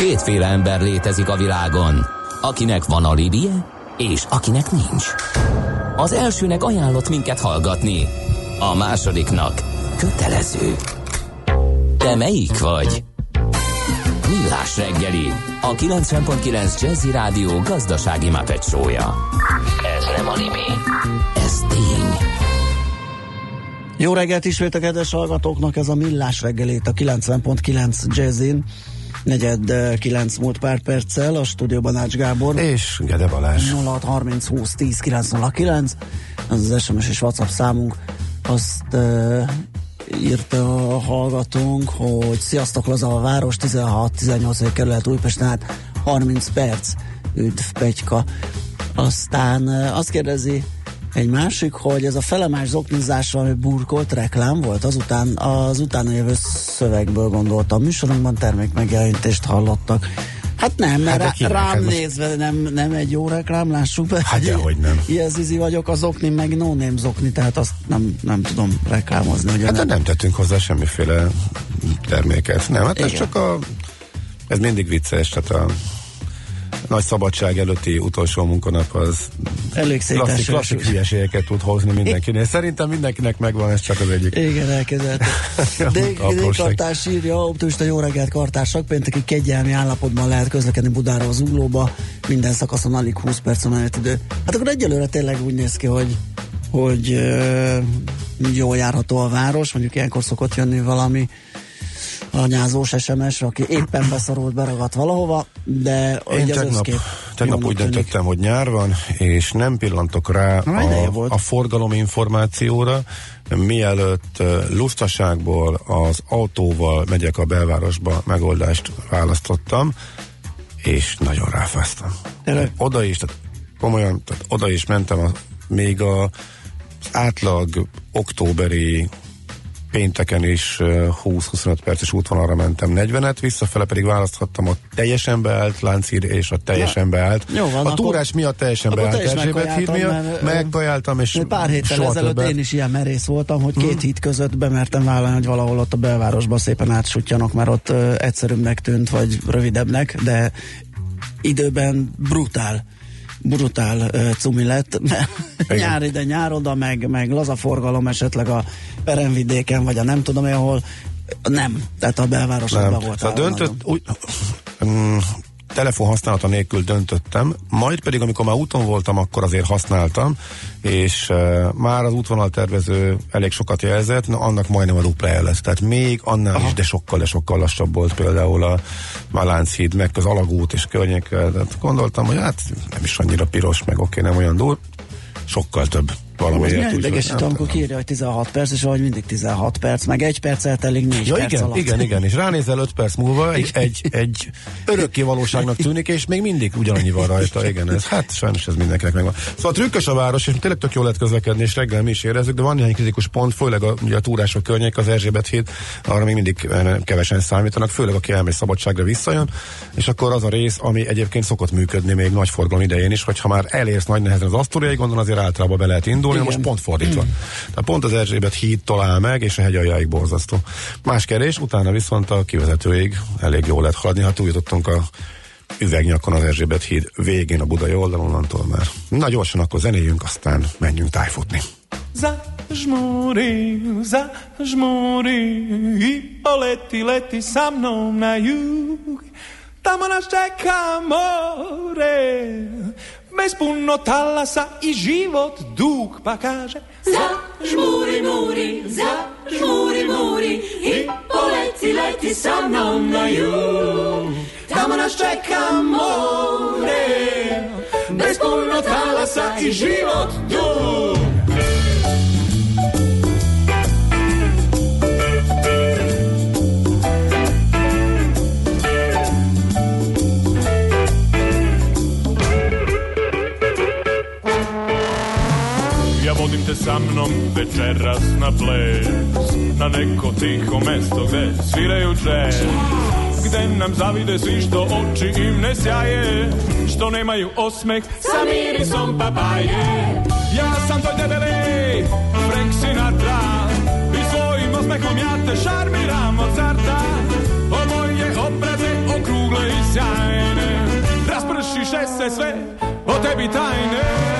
Kétféle ember létezik a világon, akinek van alibije, és akinek nincs. Az elsőnek ajánlott minket hallgatni, a másodiknak kötelező. Te melyik vagy? Millás reggeli, a 90.9 Jazzy Rádió gazdasági mapetsója. Ez nem animi, ez tény. Jó reggelt ismét a kedves hallgatóknak, ez a Millás reggelét a 90.9 Jazzin. Negyed 9 múlt pár perccel, a stúdióban Ács Gábor. És Gede Balázs. 0630 20 10 909, ez az SMS és WhatsApp számunk. Azt uh, írta a hallgatónk, hogy sziasztok, Laza a város, 16-18 kerület Újpesten át 30 perc, üdv Petyka. Aztán uh, azt kérdezi, egy másik, hogy ez a felemás zoknizásra, ami burkolt reklám volt, azután az utána jövő szövegből gondoltam. Műsorunkban termék megjelentést hallottak. Hát nem, mert hát rá, rám most... nézve nem, nem egy jó reklám, lássuk be. Hát hogy nem. Ilyen zizi vagyok, az okni meg no name zokni, tehát azt nem, nem tudom reklámozni. Ugye hát nem. nem tettünk hozzá semmiféle terméket. Nem, hát ez csak a ez mindig vicces, tehát a nagy szabadság előtti utolsó munkanap az Elég klasszik, klasszik hülyeségeket tud hozni mindenkinél. Szerintem mindenkinek megvan, ez csak az egyik. Igen, elkezdett. D-kartás írja, optimista jó reggelt kartársak, pénteki kegyelmi állapotban lehet közlekedni Budára az Uglóba, minden szakaszon alig 20 perc a menetidő. Hát akkor egyelőre tényleg úgy néz ki, hogy hogy uh, jól járható a város, mondjuk ilyenkor szokott jönni valami anyázós SMS, aki éppen beszorult, beragadt valahova, de Én tegnap, tegnap úgy tűnik. döntöttem, hogy nyár van, és nem pillantok rá a, a forgalom információra, mielőtt lustaságból az autóval megyek a belvárosba, megoldást választottam, és nagyon ráfáztam. Oda is, tehát komolyan, tehát oda is mentem, a, még a átlag októberi pénteken is 20-25 perces útvonalra mentem 40-et, visszafele pedig választhattam a teljesen beállt Láncír és a teljesen ja. beállt. Jó van, a túrás miatt teljesen beállt Erzsébet híd miatt megkajáltam, és pár héttel ezelőtt többet. én is ilyen merész voltam, hogy két hmm. híd között bemertem vállalni, hogy valahol ott a belvárosba szépen átsutjanak, mert ott egyszerűbbnek tűnt, vagy rövidebbnek, de időben brutál brutál cumi lett, nyár ide, nyár oda, meg, meg laza forgalom esetleg a peremvidéken, vagy a nem tudom én hol, nem, tehát a belvárosokban volt. Tehát döntött, úgy, um, telefon használata nélkül döntöttem, majd pedig, amikor már úton voltam, akkor azért használtam, és uh, már az útvonaltervező elég sokat jelzett, na, annak majdnem a dupla lesz. Tehát még annál Aha. is, de sokkal, de sokkal lassabb volt például a, a Lánchíd, meg az Alagút és környékkel. Tehát gondoltam, hogy hát nem is annyira piros, meg oké, nem olyan dur, sokkal több valamiért. Idegesítő, amikor kiírja, hogy 16 perc, és ahogy mindig 16 perc, meg egy perc eltelik 4 ja, perc igen, alatt. igen, igen, és ránézel 5 perc múlva, egy, egy, egy örökké valóságnak tűnik, és még mindig ugyanannyi van rajta, igen, ez, hát sajnos ez mindenkinek megvan. Szóval trükkös a város, és tényleg tök jól lehet közlekedni, és reggel mi is érezzük, de van néhány kritikus pont, főleg a, ugye a túrások környék, az Erzsébet híd, arra még mindig eh, kevesen számítanak, főleg aki elmegy szabadságra visszajön, és akkor az a rész, ami egyébként szokott működni még nagy forgalom idején is, hogy ha már elérsz nagy nehezen az asztóriai gondon, azért általában be lehet indulni, most pont fordít fordítva. Mm. Tehát pont az Erzsébet híd talál meg, és a hegy aljáig borzasztó. Más kerés, utána viszont a kivezetőig elég jól lehet haladni, hát túljutottunk a üvegnyakon az Erzsébet híd végén a budai oldalon, onnantól már. Na gyorsan akkor zenéjünk, aztán menjünk tájfutni. Zažmúri, zažmúri i poleti, leti sa mnou na jug. Tam nás čeká more, bez puno talasa i život dug pa kaže Za žmuri muri, za žmuri muri I poleti leti sa mnom na jug Tamo nas čeka more. Bez puno talasa i život dug vodim te sa mnom večeras na ples. Na neko tiho mesto gde sviraju džez. Gde nam zavide svi što oči im ne sjaje. Što nemaju osmeh sa mirisom papaje. Ja sam tvoj debeli Frank Sinatra. I svojim osmehom ja te šarmiram od carta O moje obraze okrugle i se sve o tebi tajne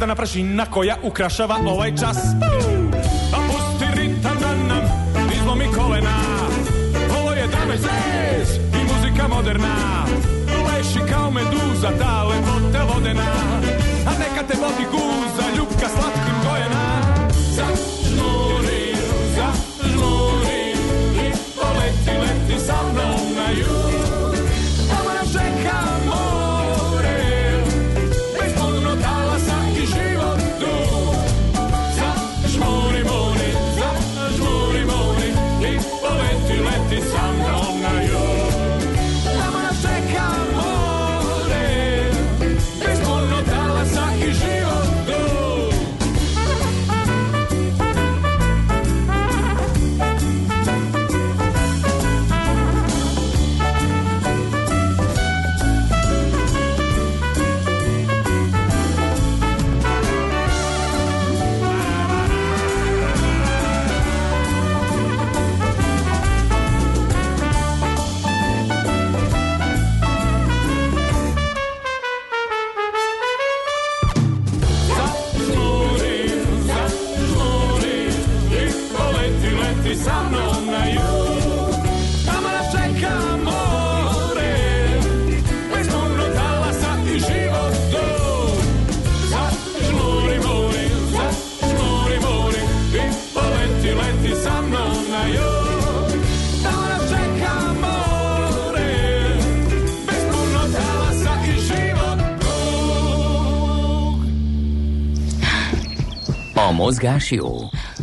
zvezdana prašina koja ukrašava ovaj čas mozgás jó.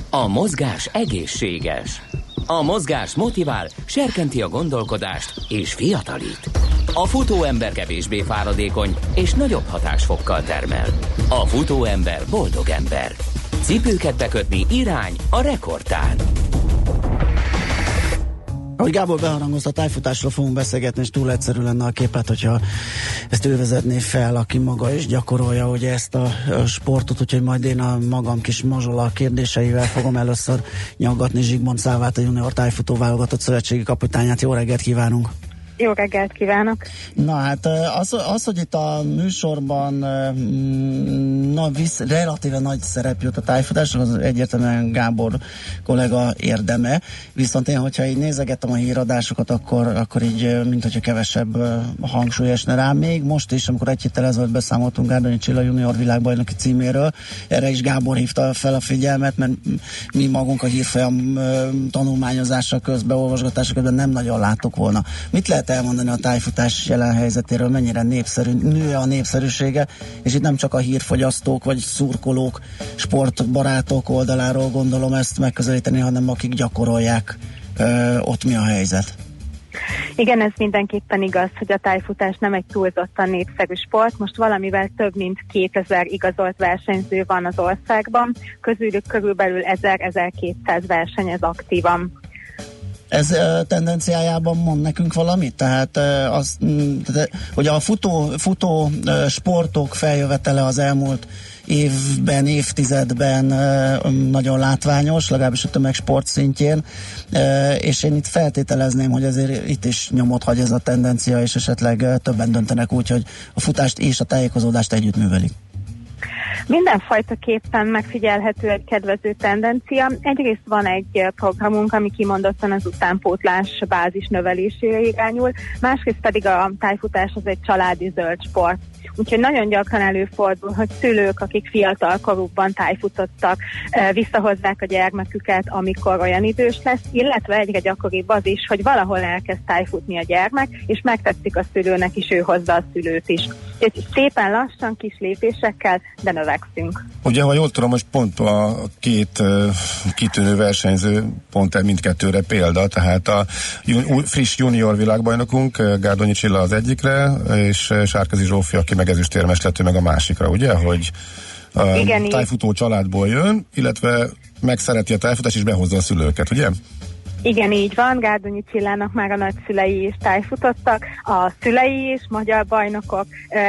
A mozgás egészséges. A mozgás motivál, serkenti a gondolkodást és fiatalít. A futóember kevésbé fáradékony és nagyobb hatásfokkal termel. A futóember boldog ember. Cipőket bekötni irány a rekordtán. Ahogy Gábor beharangozta, a tájfutásról fogunk beszélgetni, és túl egyszerű lenne a képlet, hogyha ezt ő vezetné fel, aki maga is gyakorolja ugye ezt a sportot, úgyhogy majd én a magam kis mazsola kérdéseivel fogom először nyaggatni Zsigmond Szávát, a junior tájfutó válogatott szövetségi kapitányát. Jó reggelt kívánunk! Jó reggelt kívánok! Na hát az, az hogy itt a műsorban mm, na, visz, relatíve nagy szerep jut a tájfutásnak, az egyértelműen Gábor kollega érdeme. Viszont én, hogyha így nézegettem a híradásokat, akkor, akkor így, mint hogyha kevesebb hangsúly esne rá. Még most is, amikor egy héttel ezelőtt beszámoltunk Gárdonyi Csilla junior világbajnoki címéről, erre is Gábor hívta fel a figyelmet, mert mi magunk a hírfolyam tanulmányozása közben, olvasgatása közben nem nagyon látok volna. Mit lehet elmondani a tájfutás jelen helyzetéről, mennyire népszerű, nő a népszerűsége, és itt nem csak a hírfogyasztók vagy szurkolók, sportbarátok oldaláról gondolom ezt megközelíteni, hanem akik gyakorolják, ö, ott mi a helyzet. Igen, ez mindenképpen igaz, hogy a tájfutás nem egy túlzottan népszerű sport. Most valamivel több mint 2000 igazolt versenyző van az országban, közülük körülbelül 1000-1200 versenyez aktívan. Ez tendenciájában mond nekünk valamit? Tehát az, hogy a futó, futó sportok feljövetele az elmúlt évben, évtizedben nagyon látványos, legalábbis a tömegsport szintjén, és én itt feltételezném, hogy azért itt is nyomot hagy ez a tendencia, és esetleg többen döntenek úgy, hogy a futást és a tájékozódást együtt művelik. Mindenfajtaképpen megfigyelhető egy kedvező tendencia. Egyrészt van egy eh, programunk, ami kimondottan az utánpótlás bázis növelésére irányul, másrészt pedig a tájfutás az egy családi zöld sport. Úgyhogy nagyon gyakran előfordul, hogy szülők, akik fiatal korukban tájfutottak, visszahozzák a gyermeküket, amikor olyan idős lesz, illetve egyre gyakoribb az is, hogy valahol elkezd tájfutni a gyermek, és megtetszik a szülőnek is, ő hozza a szülőt is. Úgyhogy szépen lassan, kis lépésekkel, de növekszünk. Ugye, ha jól tudom, most pont a két kitűnő versenyző pont mindkettőre példa, tehát a friss junior világbajnokunk Gárdonyi Csilla az egyikre, és Sárközi Zsófi, aki meg ezüstérmes lett, meg a másikra, ugye, hogy Igen, tájfutó családból jön, illetve megszereti a tájfutás és behozza a szülőket, ugye? Igen, így van. Gárdonyi Csillának már a nagyszülei is tájfutottak, a szülei is magyar bajnokok,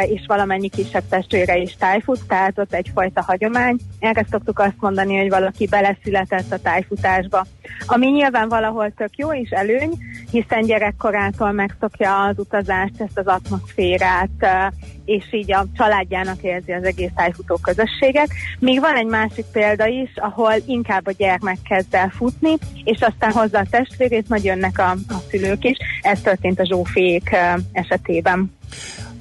és valamennyi kisebb testvére is tájfut, tehát ott egyfajta hagyomány. Erre szoktuk azt mondani, hogy valaki beleszületett a tájfutásba. Ami nyilván valahol tök jó és előny, hiszen gyerekkorától megszokja az utazást, ezt az atmoszférát, és így a családjának érzi az egész tájfutó közösséget. Még van egy másik példa is, ahol inkább a gyermek kezd el futni, és aztán hozza a testvérét, majd jönnek a, a szülők is. Ez történt a Zsófiék esetében.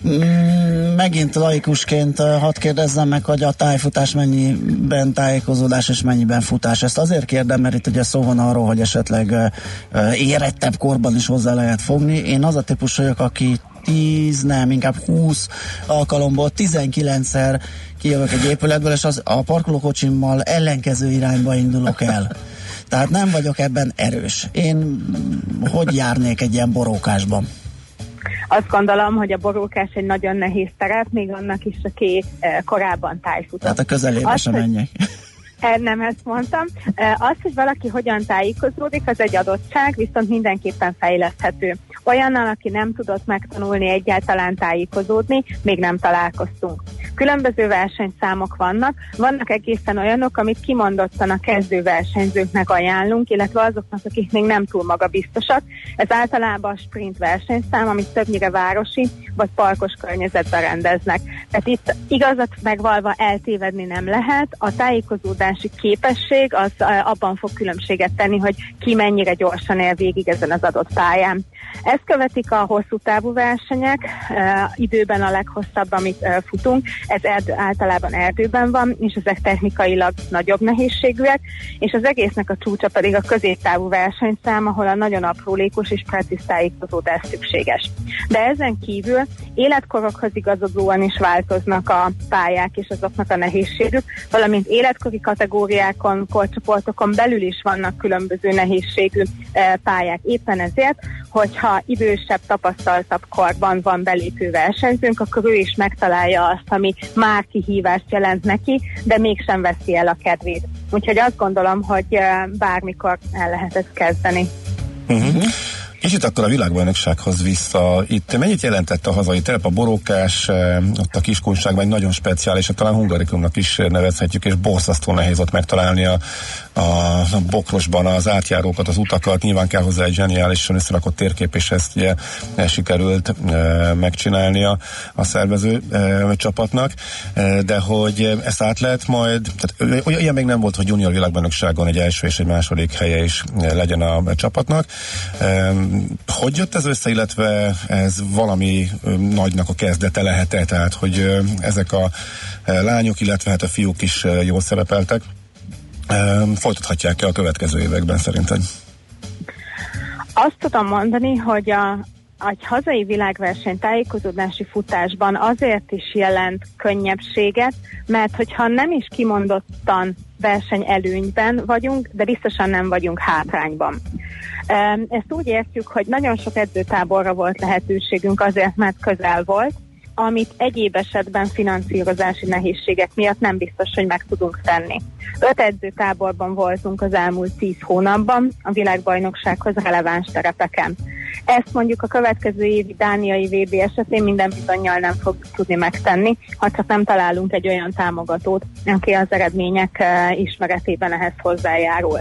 Mm, megint laikusként hadd kérdezzem meg, hogy a tájfutás mennyiben tájékozódás és mennyiben futás. Ezt azért kérdem, mert itt ugye szó van arról, hogy esetleg érettebb korban is hozzá lehet fogni. Én az a típus vagyok, aki 10, nem, inkább 20 alkalomból 19-szer kijövök egy épületből, és az, a parkolókocsimmal ellenkező irányba indulok el. Tehát nem vagyok ebben erős. Én hogy járnék egy ilyen borókásban? Azt gondolom, hogy a borókás egy nagyon nehéz terep, még annak is, aki eh, korábban tájfutott. Tehát a közelébe sem menjek. Eh, nem ezt mondtam. Eh, az, hogy valaki hogyan tájékozódik, az egy adottság, viszont mindenképpen fejleszthető. Olyannal, aki nem tudott megtanulni egyáltalán tájékozódni, még nem találkoztunk. Különböző versenyszámok vannak, vannak egészen olyanok, amit kimondottan a kezdő versenyzőknek ajánlunk, illetve azoknak, akik még nem túl magabiztosak. Ez általában a sprint versenyszám, amit többnyire városi vagy parkos környezetben rendeznek. Tehát itt igazat megvalva eltévedni nem lehet. A tájékozódási képesség az abban fog különbséget tenni, hogy ki mennyire gyorsan ér végig ezen az adott pályán. Ezt követik a hosszú távú versenyek, időben a leghosszabb, amit futunk, ez erdő, általában erdőben van, és ezek technikailag nagyobb nehézségűek, és az egésznek a csúcsa pedig a középtávú versenyszám, ahol a nagyon aprólékos és precíz tájékozódás szükséges. De ezen kívül életkorokhoz igazodóan is változnak a pályák és azoknak a nehézségük, valamint életkori kategóriákon, korcsoportokon belül is vannak különböző nehézségű pályák. Éppen ezért, hogyha idősebb, tapasztaltabb korban van belépő versenyzőnk, akkor ő is megtalálja azt, ami már kihívást jelent neki, de mégsem veszi el a kedvét. Úgyhogy azt gondolom, hogy bármikor el lehet ezt kezdeni. Uh-huh. Kicsit akkor a világbajnoksághoz vissza. Itt mennyit jelentett a hazai terep, a borókás, eh, ott a kiskunságban egy nagyon speciális, talán hungarikumnak is nevezhetjük, és borzasztó nehéz ott megtalálni a, a, a bokrosban az átjárókat, az utakat. Nyilván kell hozzá egy zseniálisan összerakott térkép, és ezt ugye sikerült e, megcsinálnia a szervező e, csapatnak, e, de hogy ezt át lehet majd, tehát olyan még nem volt, hogy junior világbajnokságon egy első és egy második helye is legyen a csapatnak. E, hogy jött ez össze, illetve ez valami nagynak a kezdete lehet-e, tehát hogy ezek a lányok, illetve hát a fiúk is jól szerepeltek, folytathatják-e a következő években szerinted? Azt tudom mondani, hogy a, egy hazai világverseny tájékozódási futásban azért is jelent könnyebbséget, mert hogyha nem is kimondottan verseny előnyben vagyunk, de biztosan nem vagyunk hátrányban. Ezt úgy értjük, hogy nagyon sok edzőtáborra volt lehetőségünk azért, mert közel volt, amit egyéb esetben finanszírozási nehézségek miatt nem biztos, hogy meg tudunk tenni. Öt edzőtáborban voltunk az elmúlt tíz hónapban a világbajnoksághoz releváns terepeken. Ezt mondjuk a következő évi dániai VB esetén minden bizonyal nem fog tudni megtenni, ha csak nem találunk egy olyan támogatót, aki az eredmények eh, ismeretében ehhez hozzájárul.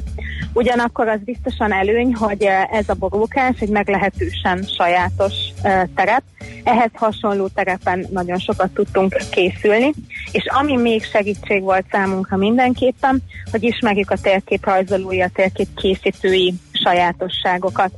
Ugyanakkor az biztosan előny, hogy eh, ez a borókás egy meglehetősen sajátos eh, terep, ehhez hasonló terepen nagyon sokat tudtunk készülni, és ami még segítség volt számunkra mindenképpen, hogy ismerjük a térkép rajzolói, a térkép készítői sajátosságokat.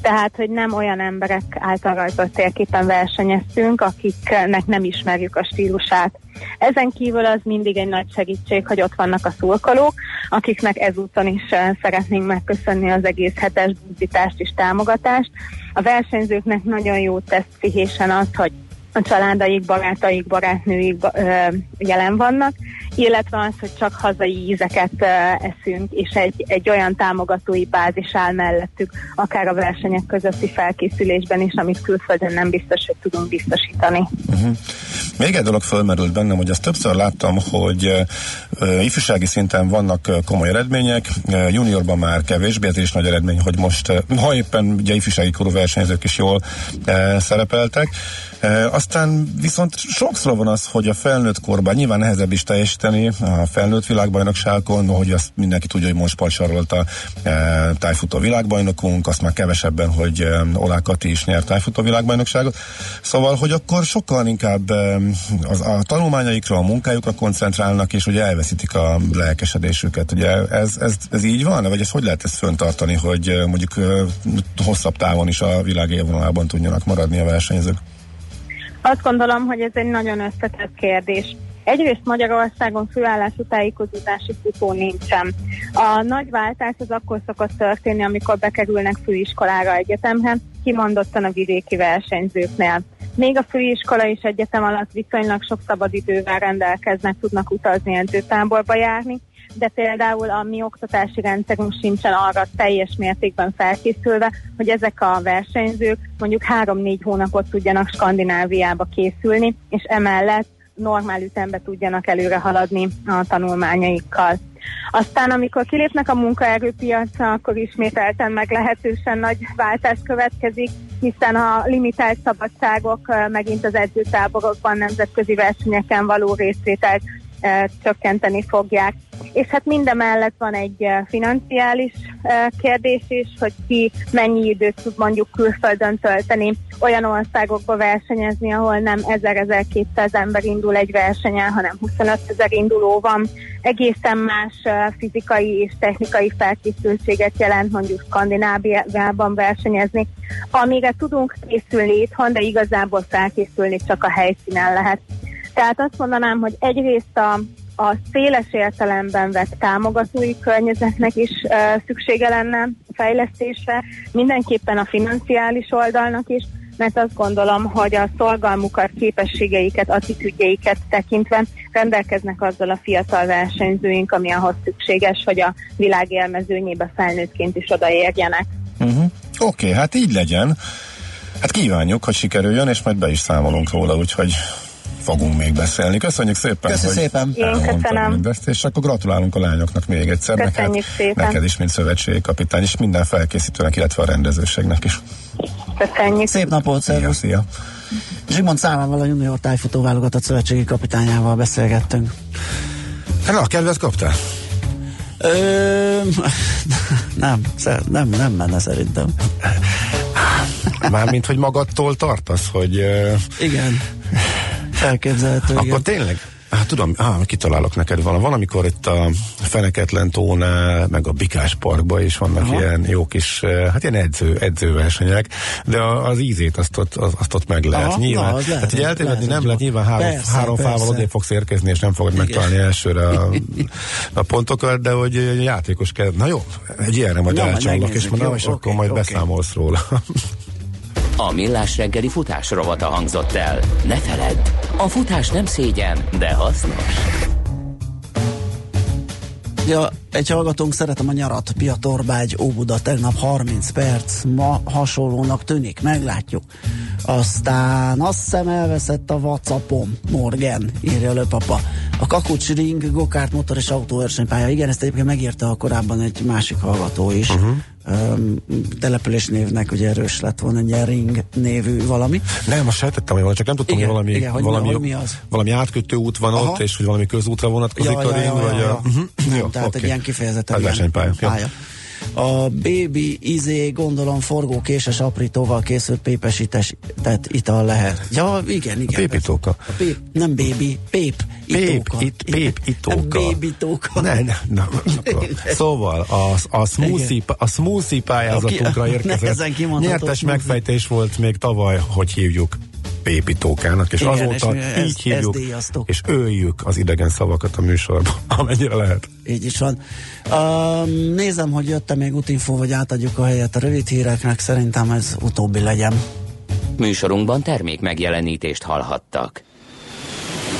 Tehát, hogy nem olyan emberek által rajzolt térképen versenyeztünk, akiknek nem ismerjük a stílusát. Ezen kívül az mindig egy nagy segítség, hogy ott vannak a szurkolók, akiknek ezúton is eh, szeretnénk megköszönni az egész hetes buzdítást és támogatást. A versenyzőknek nagyon jó tesz pszichésen az, hogy a családaik, barátaik, barátnőik ö, jelen vannak, illetve az, hogy csak hazai ízeket eszünk, és egy, egy olyan támogatói bázis áll mellettük, akár a versenyek közötti felkészülésben is, amit külföldön nem biztos, hogy tudunk biztosítani. Uh-huh. Még egy dolog fölmerült bennem, hogy azt többször láttam, hogy uh, ifjúsági szinten vannak uh, komoly eredmények, uh, juniorban már kevésbé, ez is nagy eredmény, hogy most, uh, ha éppen ugye ifjúsági korú versenyzők is jól uh, szerepeltek, E, aztán viszont sokszor van az, hogy a felnőtt korban nyilván nehezebb is teljesíteni a felnőtt világbajnokságon, hogy azt mindenki tudja, hogy most pacsarolt a e, tájfutó világbajnokunk, azt már kevesebben, hogy e, Olá Kati is nyert tájfutó világbajnokságot. Szóval, hogy akkor sokkal inkább e, az, a tanulmányaikra, a munkájukra koncentrálnak, és ugye elveszítik a lelkesedésüket. Ugye ez, ez, ez így van? Vagy ez hogy lehet ezt föntartani, hogy mondjuk hosszabb távon is a világ élvonalában tudjanak maradni a versenyzők? Azt gondolom, hogy ez egy nagyon összetett kérdés. Egyrészt Magyarországon főállású tájékozódási futó nincsen. A nagy váltás az akkor szokott történni, amikor bekerülnek főiskolára egyetemhez, kimondottan a vidéki versenyzőknél. Még a főiskola és egyetem alatt viszonylag sok szabadidővel rendelkeznek, tudnak utazni edzőtáborba járni, de például a mi oktatási rendszerünk sincsen arra teljes mértékben felkészülve, hogy ezek a versenyzők mondjuk három-négy hónapot tudjanak Skandináviába készülni, és emellett normál ütembe tudjanak előre haladni a tanulmányaikkal. Aztán, amikor kilépnek a munkaerőpiacra, akkor ismételten meg lehetősen nagy váltás következik, hiszen a limitált szabadságok megint az edzőtáborokban, nemzetközi versenyeken való részvételt csökkenteni fogják. És hát mindemellett van egy financiális kérdés is, hogy ki mennyi időt tud mondjuk külföldön tölteni, olyan országokba versenyezni, ahol nem 1000-1200 ember indul egy versenyen, hanem 25 ezer induló van. Egészen más fizikai és technikai felkészültséget jelent mondjuk Skandináviában versenyezni, amire tudunk készülni itthon, de igazából felkészülni csak a helyszínen lehet. Tehát azt mondanám, hogy egyrészt a, a széles értelemben vett támogatói környezetnek is uh, szüksége lenne fejlesztésre, mindenképpen a financiális oldalnak is, mert azt gondolom, hogy a szolgalmukat, képességeiket, attitűdjeiket tekintve rendelkeznek azzal a fiatal versenyzőink, ami ahhoz szükséges, hogy a világ élmezőnyébe felnőttként is odaérjenek. Uh-huh. Oké, okay, hát így legyen. Hát kívánjuk, hogy sikerüljön, és majd be is számolunk róla, úgyhogy fogunk még beszélni. Köszönjük szépen, Köszönjük szépen. Én köszönöm. Mindezt, és akkor gratulálunk a lányoknak még egyszer. Köszönjük neked, szépen. neked is, mint szövetségi kapitány, és minden felkészítőnek, illetve a rendezőségnek is. Köszönjük. Szép napot, Szia, szervusz! szia. Zsigmond Számával a junior tájfutó válogatott szövetségi kapitányával beszélgettünk. Na, kedvet kaptál? Ö, nem, nem, nem menne szerintem. Mármint, hogy magadtól tartasz, hogy... Uh, Igen. Elképzelhető, akkor igen. tényleg? Hát tudom, ah, kitalálok neked valami. Van, amikor itt a Feneketlen tónál, meg a Bikás Parkban is vannak Aha. ilyen jó kis, eh, hát ilyen edző, edzőversenyek, de az ízét azt ott, az, azt ott meg lehet. Aha, nyilván, na, lehet, hát ugye eltévedni lehet, nem lehet, nyilván három, Persze, három fával persze. odébb fogsz érkezni, és nem fogod megtalálni elsőre a, a pontokat, de hogy játékos kell. Na jó, egy ilyenre majd elcsállok, és mondom, és oké, akkor majd oké. beszámolsz róla. A Millás reggeli futás rovata hangzott el. Ne feledd, a futás nem szégyen, de hasznos. Ja, egy hallgatónk szeretem a nyarat, Pia Torbágy, Óbuda, tegnap 30 perc, ma hasonlónak tűnik, meglátjuk. Aztán azt hiszem elveszett a Whatsappom, Morgan, írja Löpapa. A Kakucs Ring, Gokárt, motor és autóversenypálya. Igen, ezt egyébként megírta korábban egy másik hallgató is. Uh-huh. Um, településnévnek ugye erős lett volna egy Ring névű valami. Nem, most sejtettem, hogy valami, csak nem tudtam, Igen, hogy valami, igen, hogy mi- valami, hogy mi az? valami átkötő út van Aha. ott, és hogy valami közútra vonatkozik Ja, a ja, ring, ja, vagy ja, a... ja. Nem, Jó, tehát oké. egy ilyen kifejezetten Ez ilyen versenypálya, pálya. A baby izé gondolom forgó késes aprítóval készült pépesített ital lehet. Ja, igen, igen. Pépitóka. A pép, nem baby, pép, Pép, it, pép, itóka. Nem baby tóka. Ne, ne, ne. Szóval a, a, smoothie, a smoothie pályázatunkra érkezett. Nyertes megfejtés volt még tavaly, hogy hívjuk pépitókának, és Igen, azóta és így ezt- hívjuk, ezt és öljük az idegen szavakat a műsorban, amennyire lehet. Így is van. Uh, nézem, hogy jött-e még útinfó, vagy átadjuk a helyet a rövid híreknek. Szerintem ez utóbbi legyen. Műsorunkban termék megjelenítést hallhattak.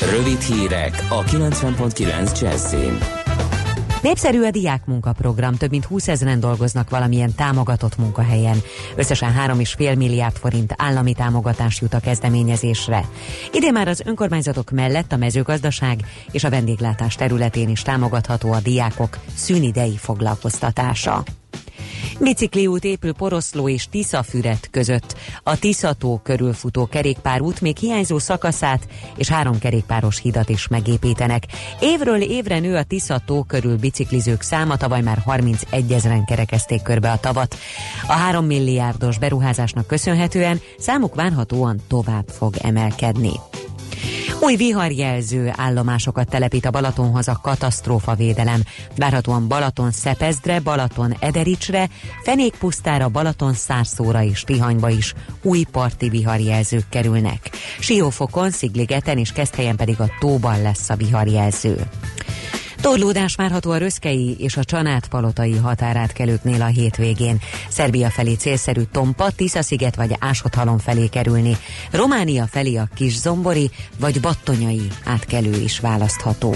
Rövid hírek a 90.9 Jazzin. Népszerű a diák munkaprogram, több mint 20 ezeren dolgoznak valamilyen támogatott munkahelyen. Összesen 3,5 milliárd forint állami támogatás jut a kezdeményezésre. Idén már az önkormányzatok mellett a mezőgazdaság és a vendéglátás területén is támogatható a diákok szünidei foglalkoztatása. Bicikliút épül Poroszló és Tiszafüret között. A Tiszató körülfutó kerékpárút még hiányzó szakaszát és három kerékpáros hidat is megépítenek. Évről évre nő a Tiszató körül biciklizők száma, tavaly már 31 ezeren kerekezték körbe a tavat. A 3 milliárdos beruházásnak köszönhetően számuk várhatóan tovább fog emelkedni. Új viharjelző állomásokat telepít a Balatonhoz a katasztrófavédelem. Várhatóan Balaton Szepezdre, Balaton Edericsre, Fenékpusztára, Balaton Szárszóra és Tihanyba is új parti viharjelzők kerülnek. Siófokon, Szigligeten és Keszthelyen pedig a tóban lesz a viharjelző. Torlódás várható a röszkei és a csanádpalotai határátkelőknél a hétvégén. Szerbia felé célszerű Tompa, Tisza-sziget vagy Ásothalom felé kerülni. Románia felé a Kis-Zombori vagy Battonyai átkelő is választható.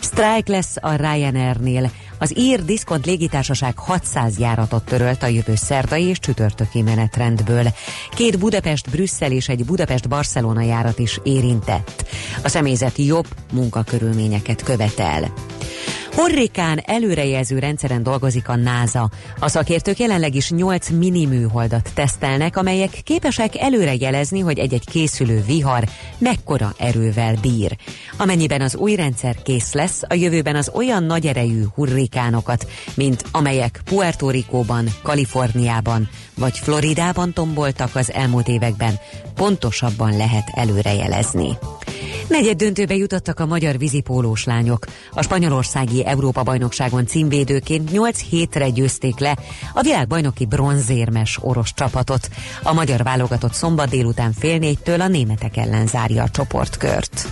Sztrájk lesz a Ryanairnél. Az ír diszkont légitársaság 600 járatot törölt a jövő szerdai és csütörtöki menetrendből. Két Budapest-Brüsszel és egy Budapest-Barcelona járat is érintett. A személyzet jobb munkakörülményeket követel. Horrikán előrejelző rendszeren dolgozik a NASA. A szakértők jelenleg is 8 mini műholdat tesztelnek, amelyek képesek előrejelezni, hogy egy-egy készülő vihar mekkora erővel bír. Amennyiben az új rendszer kész lesz, a jövőben az olyan nagy erejű hurrikánokat, mint amelyek Puerto Ricóban, Kaliforniában vagy Floridában tomboltak az elmúlt években, pontosabban lehet előrejelezni. Negyed döntőbe jutottak a magyar vízipólós lányok. A spanyolországi Európa-bajnokságon címvédőként 8 hétre győzték le a világbajnoki bronzérmes orosz csapatot. A magyar válogatott szombat délután fél négytől a németek ellen zárja a csoportkört.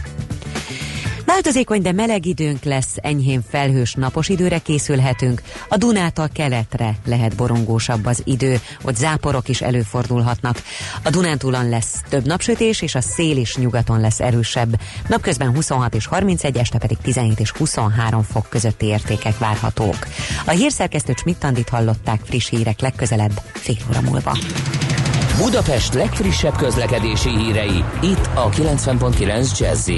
Változékony, de meleg időnk lesz, enyhén felhős napos időre készülhetünk. A Dunától keletre lehet borongósabb az idő, ott záporok is előfordulhatnak. A Dunántúlon lesz több napsütés, és a szél is nyugaton lesz erősebb. Napközben 26 és 31, este pedig 17 és 23 fok közötti értékek várhatók. A hírszerkesztő Csmittandit hallották friss hírek legközelebb fél óra múlva. Budapest legfrissebb közlekedési hírei, itt a 90.9 jazz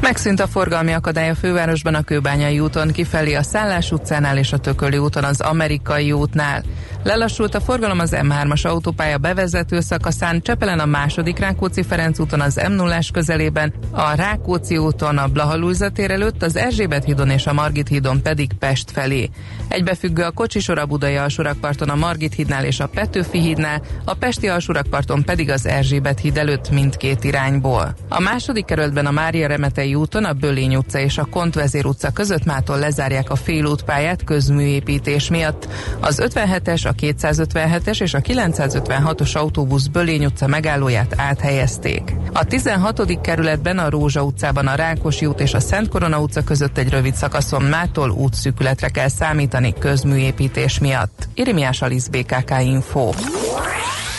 Megszűnt a forgalmi akadály a fővárosban a Kőbányai úton, kifelé a Szállás utcánál és a Tököli úton az Amerikai útnál. Lelassult a forgalom az M3-as autópálya bevezető szakaszán, Csepelen a második Rákóczi-Ferenc úton az m 0 közelében, a Rákóczi úton a Blaha tér előtt, az Erzsébet hídon és a Margit hídon pedig Pest felé. Egybefüggő a Kocsisor a Budai alsórakparton a Margit hídnál és a Petőfi hídnál, a Pesti alsórakparton pedig az Erzsébet híd előtt mindkét irányból. A második kerületben a Mária Remetei úton a Bölény utca és a Kontvezér utca között mától lezárják a félútpályát közműépítés miatt. Az 57-es, a 257-es és a 956-os autóbusz Bölény utca megállóját áthelyezték. A 16. kerületben a Rózsa utcában a Rákosi út és a Szent Korona utca között egy rövid szakaszon mától útszűkületre kell számítani közműépítés miatt. Irimiás Alisz BKK Info.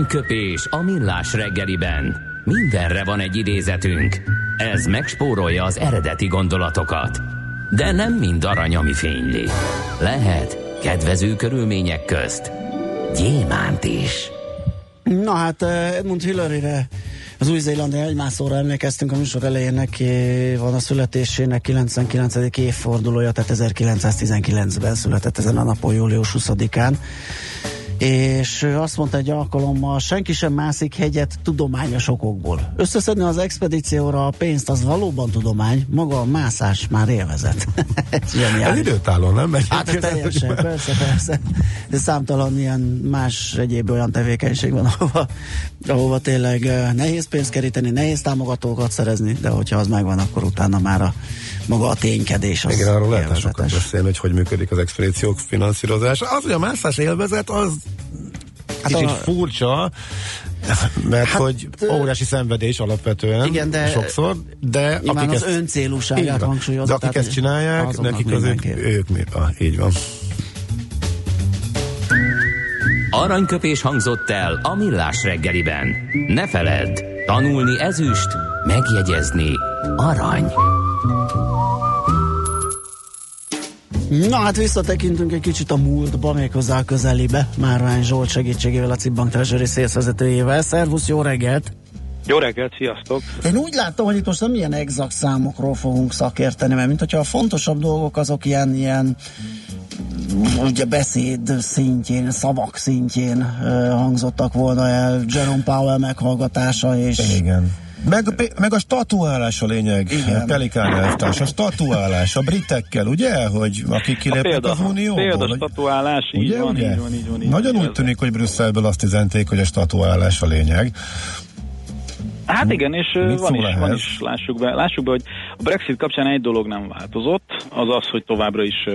Aranyköpés a millás reggeliben. Mindenre van egy idézetünk. Ez megspórolja az eredeti gondolatokat. De nem mind arany, ami fényli. Lehet kedvező körülmények közt gyémánt is. Na hát Edmund Hillary-re az új-zélandi egymászóra emlékeztünk, a műsor elején neki van a születésének 99. évfordulója, tehát 1919-ben született ezen a napon, július 20-án és azt mondta egy alkalommal, senki sem mászik hegyet tudományos okokból. Összeszedni az expedícióra a pénzt, az valóban tudomány, maga a mászás már élvezet. Ez időtálló, nem? Egy hát teljesen, persze, persze. De számtalan ilyen más egyéb olyan tevékenység van, ahova, ahova tényleg nehéz pénzt keríteni, nehéz támogatókat szerezni, de hogyha az megvan, akkor utána már a maga a ténykedés. Az Igen, arról lehet sokat beszélni, hogy hogy működik az expedíciók finanszírozása. Az, hogy a mászás élvezet, az hát kicsit a... furcsa, mert hát, hogy óriási szenvedés alapvetően igen, de, sokszor, de akik az ezt, öncélúságát hangsúlyozza. De akik ezt csinálják, nekik az ők, ők mi? Ah, így van. Aranyköpés hangzott el a millás reggeliben. Ne feledd, tanulni ezüst, megjegyezni arany. Na hát visszatekintünk egy kicsit a múltba, méghozzá a közelébe. Márvány Zsolt segítségével, a Cibbank Treasury szélszvezetőjével. Szervusz, jó reggelt! Jó reggelt, sziasztok! Én úgy láttam, hogy itt most nem ilyen exakt számokról fogunk szakérteni, mert mint hogyha a fontosabb dolgok azok ilyen, ilyen ugye beszéd szintjén, szavak szintjén hangzottak volna el, Jerome Powell meghallgatása és... Igen meg, meg a statuálás a lényeg, Igen. Pelikán elvtárs, a statuálás a britekkel, ugye, hogy akik kilépnek az Unióból? Példa statuálás, így ugye, van, ugye? így van, így van. Így Nagyon úgy tűnik, hogy Brüsszelből azt üzenték, hogy a statuálás a lényeg. Hát igen, és van is, van is, lássuk be, lássuk be, hogy a Brexit kapcsán egy dolog nem változott, az az, hogy továbbra is uh,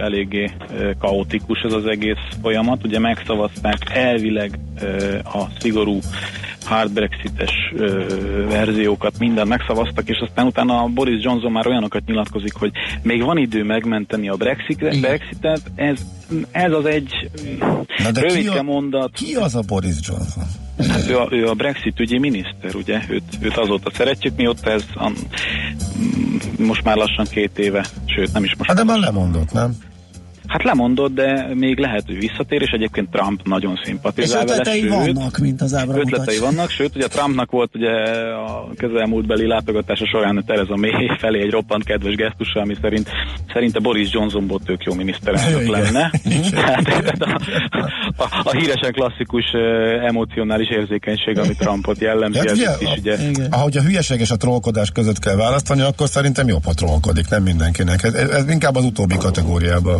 eléggé uh, kaotikus ez az egész folyamat. Ugye megszavazták elvileg uh, a szigorú hard Brexites verziókat, minden megszavaztak, és aztán utána Boris Johnson már olyanokat nyilatkozik, hogy még van idő megmenteni a Brexit, Brexitet, ez, ez az egy rövidke mondat. Ki az a Boris Johnson? Hát ő a, ő a Brexit ügyi miniszter, ugye? Őt, őt azóta szeretjük, mióta ez a, most már lassan két éve, sőt nem is most. Hát de már lemondott, nem? Hát lemondott, de még lehet, hogy visszatér, és egyébként Trump nagyon szimpatizál és vele. Sőt, vannak, mint az ábra Ötletei vannak, sőt, ugye Trumpnak volt ugye a közelmúltbeli látogatása során Tereza May felé egy roppant kedves gesztusa, ami szerint szerinte Boris Johnsonból tök jó miniszterelnök lenne. hát, a, a, a, híresen klasszikus emocionális érzékenység, ami Trumpot jellemzi. Hát ugye, is, ugye, ahogy a hülyeség és a trollkodás között kell választani, akkor szerintem jobb, ha trollkodik, nem mindenkinek. Ez, ez inkább az utóbbi kategóriába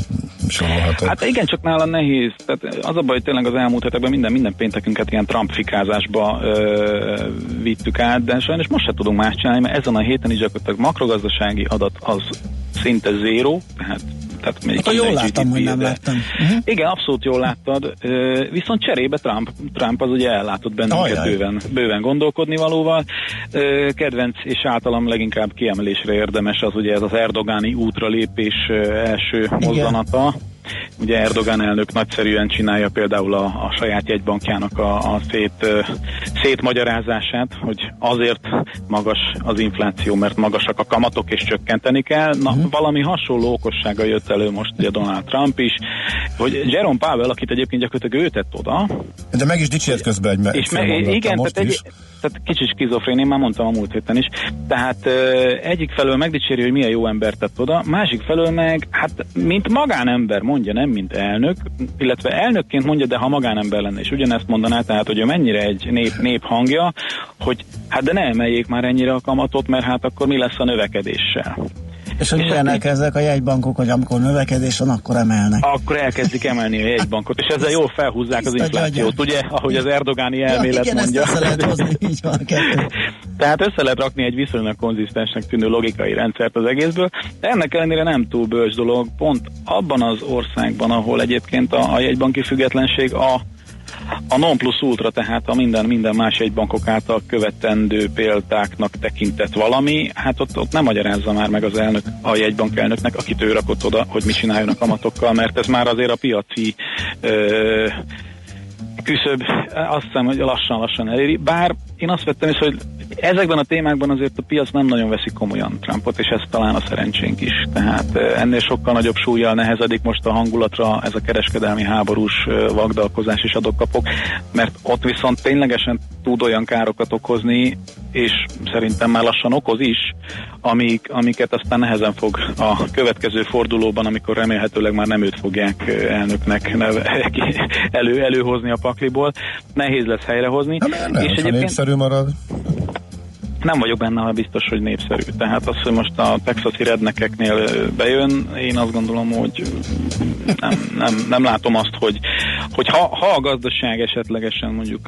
sorolható. Hát igen, csak nála nehéz. Tehát az a baj, hogy tényleg az elmúlt hetekben minden, minden péntekünket ilyen Trump-fikázásba ö, vittük át, de sajnos most se tudunk más csinálni, mert ezen a héten is gyakorlatilag makrogazdasági adat az szinte zéró, tehát tehát még hát, jól láttam, hogy nem láttam. Uh-huh. Igen, abszolút jól láttad. Viszont cserébe Trump, Trump az ugye ellátott bennünket bőven, bőven gondolkodni valóval. Kedvenc és általam leginkább kiemelésre érdemes az ugye ez az Erdogáni útra lépés első mozzanata. Ugye Erdogan elnök nagyszerűen csinálja például a, a saját jegybankjának a, a szét, szétmagyarázását, hogy azért magas az infláció, mert magasak a kamatok és csökkenteni kell. Na, uh-huh. valami hasonló okossága jött elő most ugye Donald Trump is, hogy Jerome Powell, akit egyébként gyakorlatilag ő tett oda. De meg is dicsért közben egy me- és me- Igen, tehát, egy, tehát kicsit skizofrén, én már mondtam a múlt héten is. Tehát egyik felől megdicséri, hogy milyen jó ember tett oda, másik felől meg, hát mint magánember mondja, nem mint elnök, illetve elnökként mondja, de ha magánember lenne, és ugyanezt mondaná, tehát, hogy ő mennyire egy nép, nép hangja, hogy hát de ne emeljék már ennyire a kamatot, mert hát akkor mi lesz a növekedéssel. És hogy ilyenek ezek a jegybankok, hogy amikor növekedés van, akkor emelnek. Akkor elkezdik emelni a jegybankot, és ezzel jól felhúzzák az inflációt, ugye, ahogy az erdogáni elmélet ja, igen, mondja. Ezt lehet hozni, így van, Tehát össze lehet rakni egy viszonylag konzisztensnek tűnő logikai rendszert az egészből, de ennek ellenére nem túl bölcs dolog, pont abban az országban, ahol egyébként a, a jegybanki függetlenség a a non plus ultra, tehát a minden, minden más bankok által követendő példáknak tekintett valami, hát ott, ott nem magyarázza már meg az elnök, a jegybank elnöknek, akit ő rakott oda, hogy mit csináljon a kamatokkal, mert ez már azért a piaci ö, küszöb azt hiszem, hogy lassan-lassan eléri, bár én azt vettem is, hogy ezekben a témákban azért a piac nem nagyon veszi komolyan Trumpot, és ez talán a szerencsénk is. Tehát ennél sokkal nagyobb súlyjal nehezedik most a hangulatra ez a kereskedelmi háborús vagdalkozás és adok-kapok, mert ott viszont ténylegesen tud olyan károkat okozni, és szerintem már lassan okoz is, amik, amiket aztán nehezen fog a következő fordulóban, amikor remélhetőleg már nem őt fogják elnöknek neve, elő, előhozni a pakliból, nehéz lesz helyrehozni. Nem, nem, és egyébként... népszerű marad nem vagyok benne biztos, hogy népszerű. Tehát az, hogy most a texasi rednekeknél bejön, én azt gondolom, hogy nem, nem, nem látom azt, hogy, hogy ha, ha a gazdaság esetlegesen mondjuk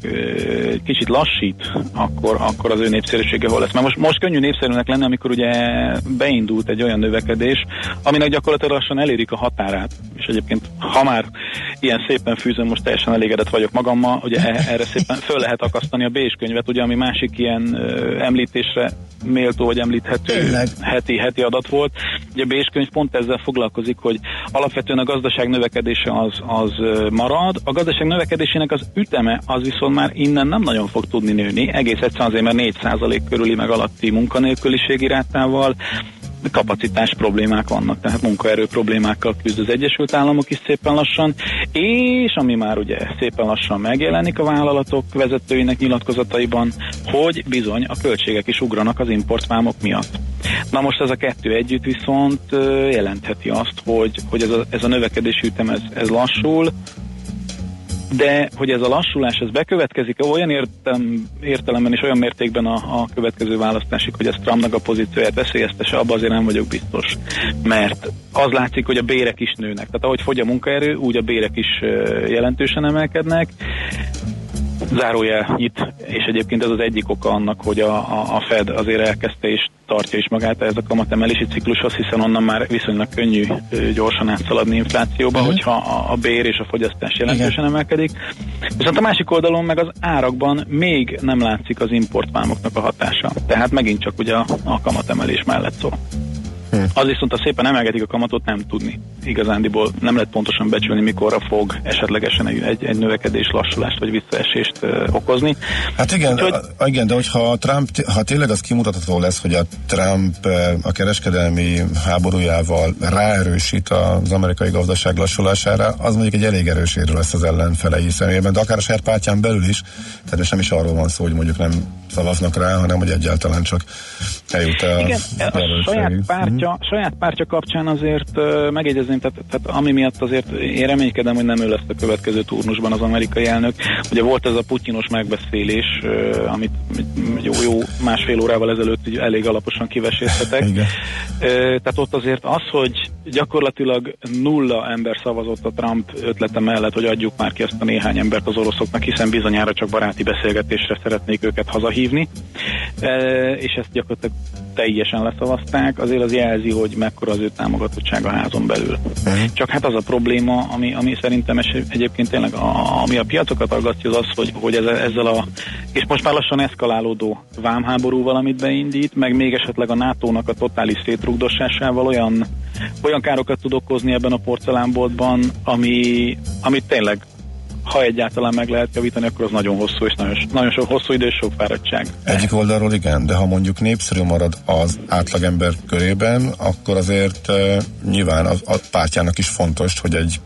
kicsit lassít, akkor, akkor az ő népszerűsége hol lesz. Mert most, most könnyű népszerűnek lenni, amikor ugye beindult egy olyan növekedés, aminek gyakorlatilag lassan elérik a határát. És egyébként, ha már ilyen szépen fűzöm, most teljesen elégedett vagyok magammal, ugye e, erre szépen föl lehet akasztani a Bés könyvet, ugye, ami másik ilyen említésre méltó vagy említhető heti, heti adat volt. Ugye a Bés könyv pont ezzel foglalkozik, hogy alapvetően a gazdaság növekedése az, az marad, a gazdaság növekedésének az üteme az viszont már innen nem nagyon fog tudni nőni, egész egyszerűen azért, mert 4% körüli meg alatti munkanélküliségi rátával, kapacitás problémák vannak, tehát munkaerő problémákkal küzd az Egyesült Államok is szépen lassan, és ami már ugye szépen lassan megjelenik a vállalatok vezetőinek nyilatkozataiban, hogy bizony a költségek is ugranak az importvámok miatt. Na most ez a kettő együtt viszont jelentheti azt, hogy, hogy ez, a, ez a növekedési ütem ez, ez lassul, de hogy ez a lassulás ez bekövetkezik olyan értem, értelemben és olyan mértékben a, a következő választásig, hogy ez Trumpnak a pozícióját veszélyeztese, abban azért nem vagyok biztos. Mert az látszik, hogy a bérek is nőnek. Tehát ahogy fogy a munkaerő, úgy a bérek is jelentősen emelkednek zárójel itt, és egyébként ez az egyik oka annak, hogy a, a, a Fed azért elkezdte és tartja is magát ez a kamatemelési ciklushoz, hiszen onnan már viszonylag könnyű gyorsan átszaladni inflációba, uh-huh. hogyha a, a bér és a fogyasztás jelentősen Igen. emelkedik. Viszont a másik oldalon meg az árakban még nem látszik az importvámoknak a hatása. Tehát megint csak ugye a, a kamatemelés mellett szól. Hmm. Az viszont, ha szépen emelgetik a kamatot, nem tudni. Igazándiból nem lehet pontosan becsülni, mikorra fog esetlegesen egy, egy, növekedés, lassulást vagy visszaesést uh, okozni. Hát igen, Úgyhogy, a, igen, de hogyha Trump, ha tényleg az kimutatható lesz, hogy a Trump a kereskedelmi háborújával ráerősít az amerikai gazdaság lassulására, az mondjuk egy elég erős érő lesz az ellenfelei szemében, de akár a saját pártján belül is, tehát nem is arról van szó, hogy mondjuk nem szavaznak rá, hanem hogy egyáltalán csak eljut el Igen, a, a saját pártja, mm. saját pártja kapcsán azért uh, megjegyezném, tehát, tehát ami miatt azért én reménykedem, hogy nem ő lesz a következő turnusban az amerikai elnök. Ugye volt ez a putyinos megbeszélés, uh, amit jó, jó másfél órával ezelőtt elég alaposan kivesézhetek. uh, tehát ott azért az, hogy gyakorlatilag nulla ember szavazott a Trump ötlete mellett, hogy adjuk már ki ezt a néhány embert az oroszoknak, hiszen bizonyára csak baráti beszélgetésre szeretnék őket hazahívni, e, és ezt gyakorlatilag teljesen leszavazták, azért az jelzi, hogy mekkora az ő támogatottság a házon belül. Uh-huh. Csak hát az a probléma, ami, ami szerintem egyébként tényleg, a, ami a piacokat aggasztja, az az, hogy, hogy ezzel a, és most már lassan eszkalálódó vámháborúval, amit beindít, meg még esetleg a NATO-nak a totális szétrugdosásával olyan, olyan károkat tud okozni ebben a porcelánboltban, ami, amit tényleg ha egyáltalán meg lehet javítani, akkor az nagyon hosszú és nagyon, nagyon sok hosszú idő és sok fáradtság. Egyik oldalról igen, de ha mondjuk népszerű marad az átlagember körében, akkor azért uh, nyilván a, a pártjának is fontos, hogy egy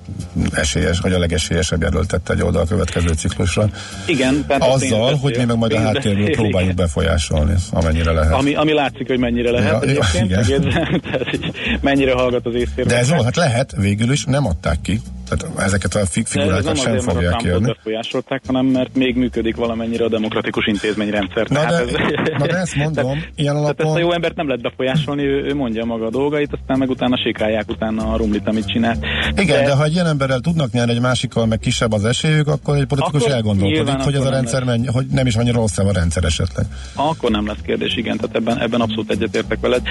esélyes, vagy a legesélyesebb jelöltette egy oldal a következő ciklusra. Igen. Azzal, hogy mi meg majd a háttérből próbáljuk befolyásolni, amennyire lehet. Ami, ami látszik, hogy mennyire lehet ja, igen. mennyire hallgat az észérve. De ez jó, hát lehet, végül is nem adták ki. Tehát ezeket a figurákat sem azért, fogják kiadni. Nem befolyásolták, hanem mert még működik valamennyire a demokratikus intézményrendszer. Na, de, ez, na de ezt mondom, tehát, ilyen alapon... Tehát ezt a jó embert nem lehet befolyásolni, ő, ő mondja maga a dolgait, aztán meg utána sikálják utána a rumlit, amit csinál. Igen, de, de ha egy ilyen emberrel tudnak nyerni egy másikkal, meg kisebb az esélyük, akkor egy politikus akkor elgondolkodik, hogy ez a rendszer mennyi, hogy nem is annyira rossz a rendszer esetleg. Akkor nem lesz kérdés, igen, tehát ebben, ebben abszolút egyetértek veled.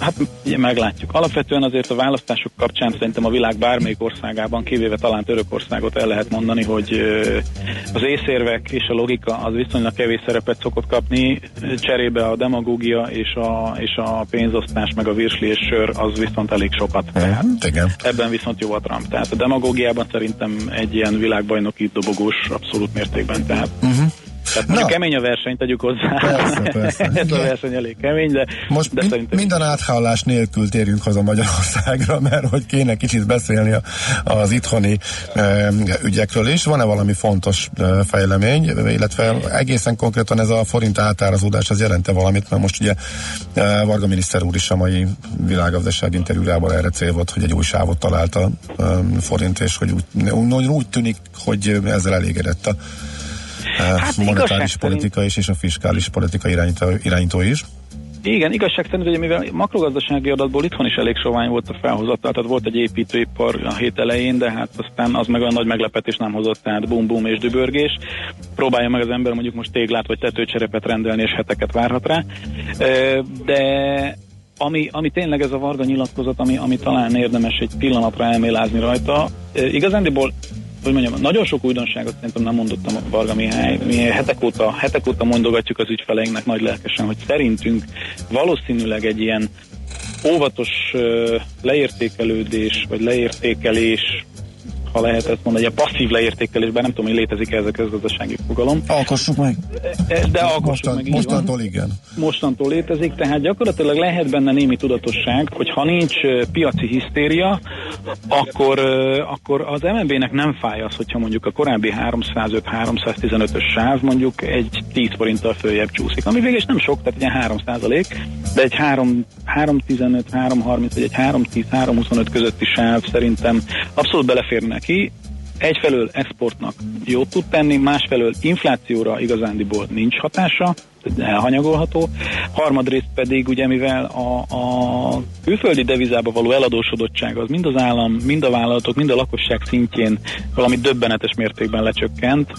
Hát meglátjuk. Alapvetően azért a választások kapcsán szerintem a világ bármelyik országában, kivéve talán Törökországot el lehet mondani, hogy az észérvek és a logika az viszonylag kevés szerepet szokott kapni, cserébe a demagógia és a, és a pénzosztás, meg a virsli és sör az viszont elég sokat. Tehát igen. Ebben viszont jó a Trump. Tehát a demagógiában szerintem egy ilyen világbajnoki dobogós abszolút mértékben. Tehát uh-huh. Tehát mondjuk Na. kemény a verseny, tegyük hozzá. Persze, persze. Ez a verseny elég kemény, de, Most de mi, szerintem... minden áthallás nélkül térjünk haza Magyarországra, mert hogy kéne kicsit beszélni az itthoni e, ügyekről is. Van-e valami fontos fejlemény, illetve egészen konkrétan ez a forint átárazódás, az jelente valamit, mert most ugye Varga miniszter úr is a mai világgazdaság interjújában erre cél volt, hogy egy új sávot talált a forint, és hogy úgy, úgy tűnik, hogy ezzel elégedett a hát monetáris politika is, és a fiskális politika irányító, irányító is. Igen, igazság szerint, hogy mivel makrogazdasági adatból itthon is elég sovány volt a felhozatal, tehát volt egy építőipar a hét elején, de hát aztán az meg olyan nagy meglepetés nem hozott, tehát bum bum és dübörgés. Próbálja meg az ember mondjuk most téglát vagy tetőcserepet rendelni, és heteket várhat rá. De ami, ami tényleg ez a Varga nyilatkozat, ami, ami talán érdemes egy pillanatra elmélázni rajta. Igazándiból hogy mondjam, nagyon sok újdonságot szerintem nem mondottam Varga Mihály. Mi hetek óta, hetek óta mondogatjuk az ügyfeleinknek nagy lelkesen, hogy szerintünk valószínűleg egy ilyen óvatos leértékelődés, vagy leértékelés ha lehet ezt mondani, a passzív leértékelésben nem tudom, hogy létezik ez a közgazdasági fogalom. Alkossuk meg. E, de alkossuk Mostan, meg. Mostantól igen. Mostantól létezik, tehát gyakorlatilag lehet benne némi tudatosság, hogy ha nincs piaci hisztéria, akkor, akkor az MNB-nek nem fáj az, hogyha mondjuk a korábbi 305-315-ös sáv mondjuk egy 10 forinttal följebb csúszik, ami végül is nem sok, tehát ilyen 3 százalék, de egy 3, 315, 330 vagy egy 310, 325 közötti sáv szerintem abszolút beleférne neki, egyfelől exportnak jót tud tenni, másfelől inflációra igazándiból nincs hatása, elhanyagolható. Harmadrészt pedig, ugye mivel a, a külföldi devizába való eladósodottság az mind az állam, mind a vállalatok, mind a lakosság szintjén valami döbbenetes mértékben lecsökkent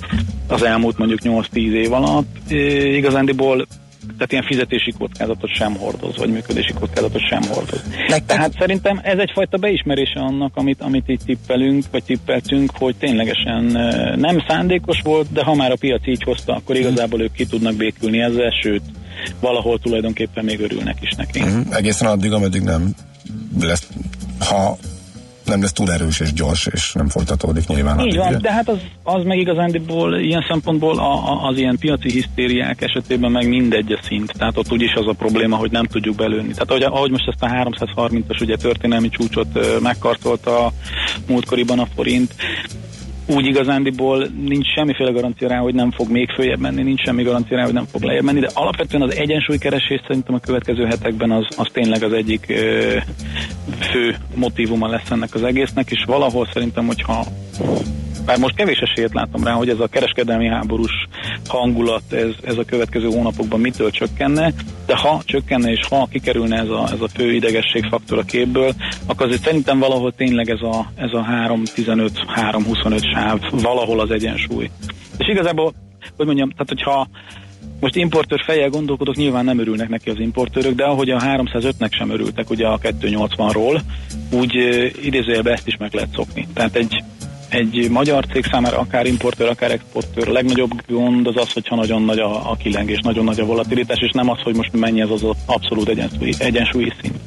az elmúlt mondjuk 8-10 év alatt. igazándiból tehát ilyen fizetési kockázatot sem hordoz, vagy működési kockázatot sem hordoz. Nektek... Tehát szerintem ez egyfajta beismerése annak, amit, amit itt tippelünk, vagy tippeltünk, hogy ténylegesen nem szándékos volt, de ha már a piac így hozta, akkor igazából ők ki tudnak békülni ezzel, sőt, valahol tulajdonképpen még örülnek is neki. Uh-huh. Egészen addig, ameddig nem lesz, ha nem lesz túl erős és gyors, és nem folytatódik nyilván. Így van, de hát az, az meg igazándiból ilyen szempontból a, a, az ilyen piaci hisztériák esetében meg mindegy a szint. Tehát ott úgyis az a probléma, hogy nem tudjuk belőni. Tehát ahogy, ahogy most ezt a 330-as ugye történelmi csúcsot megkartolta a múltkoriban a forint, úgy igazándiból nincs semmiféle garancia rá, hogy nem fog még följebb menni, nincs semmi garancia rá, hogy nem fog lejjebb menni, de alapvetően az egyensúlykeresés szerintem a következő hetekben az, az tényleg az egyik ö, fő motivuma lesz ennek az egésznek, és valahol szerintem, hogyha bár most kevés esélyt látom rá, hogy ez a kereskedelmi háborús hangulat ez, ez a következő hónapokban mitől csökkenne, de ha csökkenne és ha kikerülne ez a, ez a fő idegességfaktor a képből, akkor azért szerintem valahol tényleg ez a, ez a 3-15-3-25 sáv valahol az egyensúly. És igazából, hogy mondjam, tehát hogyha most importőr fejjel gondolkodok, nyilván nem örülnek neki az importőrök, de ahogy a 305-nek sem örültek ugye a 280-ról, úgy idézőjelben ezt is meg lehet szokni. Tehát egy egy magyar cég számára akár importőr, akár exportőr a legnagyobb gond az az, hogyha nagyon nagy a, a kilengés, nagyon nagy a volatilitás, és nem az, hogy most mennyi ez az abszolút egyensúlyi, egyensúlyi szint.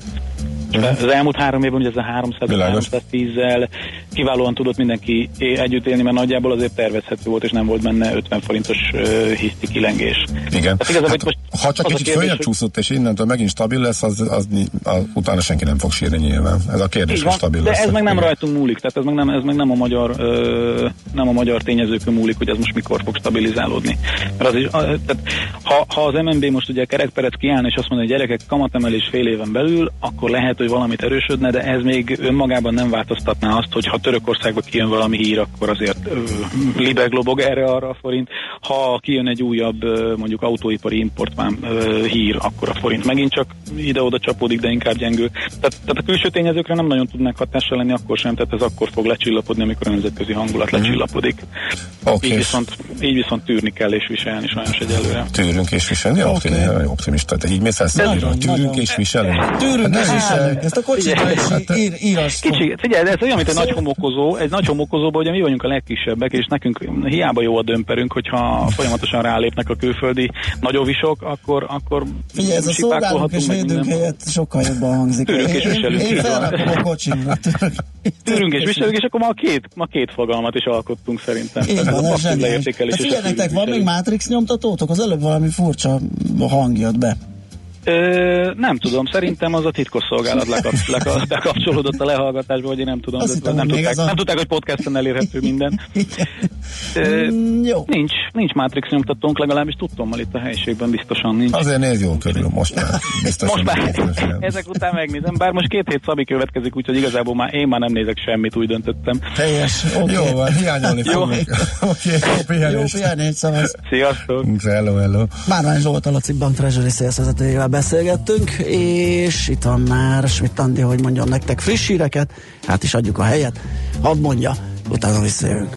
Az elmúlt három évben ugye ez a 300-310-zel kiválóan tudott mindenki együtt élni, mert nagyjából azért tervezhető volt, és nem volt benne 50 forintos uh, hiszti kilengés. Igen. Hát hát, most ha csak kicsit följebb csúszott, és innentől megint stabil lesz, az, az, az, az utána senki nem fog sírni nyilván. Ez a kérdés, hogy stabil de lesz. ez meg nem igen. rajtunk múlik, tehát ez meg nem, ez meg nem a magyar uh, nem a magyar tényezőkön múlik, hogy ez most mikor fog stabilizálódni. Mert az is, a, tehát, ha, ha az MNB most ugye kerekperec kiállna, és azt mondja, hogy gyerekek kamatemelés fél éven belül, akkor lehet, hogy valamit erősödne, de ez még önmagában nem változtatná azt, hogy ha Törökországba kijön valami hír, akkor azért libeglobog erre arra a forint. Ha kijön egy újabb mondjuk autóipari import igazán ö, hír, akkor a forint megint csak ide-oda csapódik, de inkább gyengül. Tehát, tehát a külső tényezőkre nem nagyon tudnak hatással lenni, akkor sem, tehát ez akkor fog lecsillapodni, amikor a nemzetközi hangulat mm. lecsillapodik. Okay. Így, viszont, így viszont tűrni kell és viselni sajnos egyelőre. Tűrünk és viselni, okay. optimista. Te így mész el tűrünk és viselünk. Tűrünk és viselünk. Ezt a kocsitra is ír, írás. Kicsi, figyelj, ez olyan, mint egy nagy homokozó, egy nagy homokozóban, ugye mi vagyunk a legkisebbek, és nekünk hiába jó a dömperünk, hogyha folyamatosan rálépnek a külföldi nagyovisok, akkor, akkor Figyelj, ez a szolgálunk és védünk helyett sokkal jobban hangzik. Tűrünk és viselünk. Én, én felrakom a kocsimra. Tűrünk és viselünk, és akkor ma két, ma két fogalmat is alkottunk szerintem. Így van, ez leértékelés. Figyelj, nektek van még Matrix nyomtatótok? Az előbb valami furcsa hang jött be. Ö, nem tudom, szerintem az a titkosszolgálat lekap, lekap, lekapcsolódott a lehallgatásba, vagy én nem tudom. Azt hittem, nem, tudták, a... nem tudták, hogy podcasten elérhető minden. Ö, mm, jó. Nincs, nincs Matrix nyomtatónk, legalábbis tudtommal itt a helyiségben biztosan nincs. Azért néz jól körül, most már. Biztosan most már, ezek után megnézem, bár most két hét Szabi következik, úgyhogy igazából már én már nem nézek semmit, úgy döntöttem. Teljes, okay. Jó van, hiányolni fogunk. Oké, okay, jó pihenést. Jó pihenést, szavaz. Sziasztok. Hello, hello. Márvány Zsolt a Laci Bank Treasury Sales vezetőjével beszélgettünk, és itt van már Schmidt Andi, hogy mondjam nektek friss híreket, hát is adjuk a helyet. Hadd mondja, utána visszajövünk.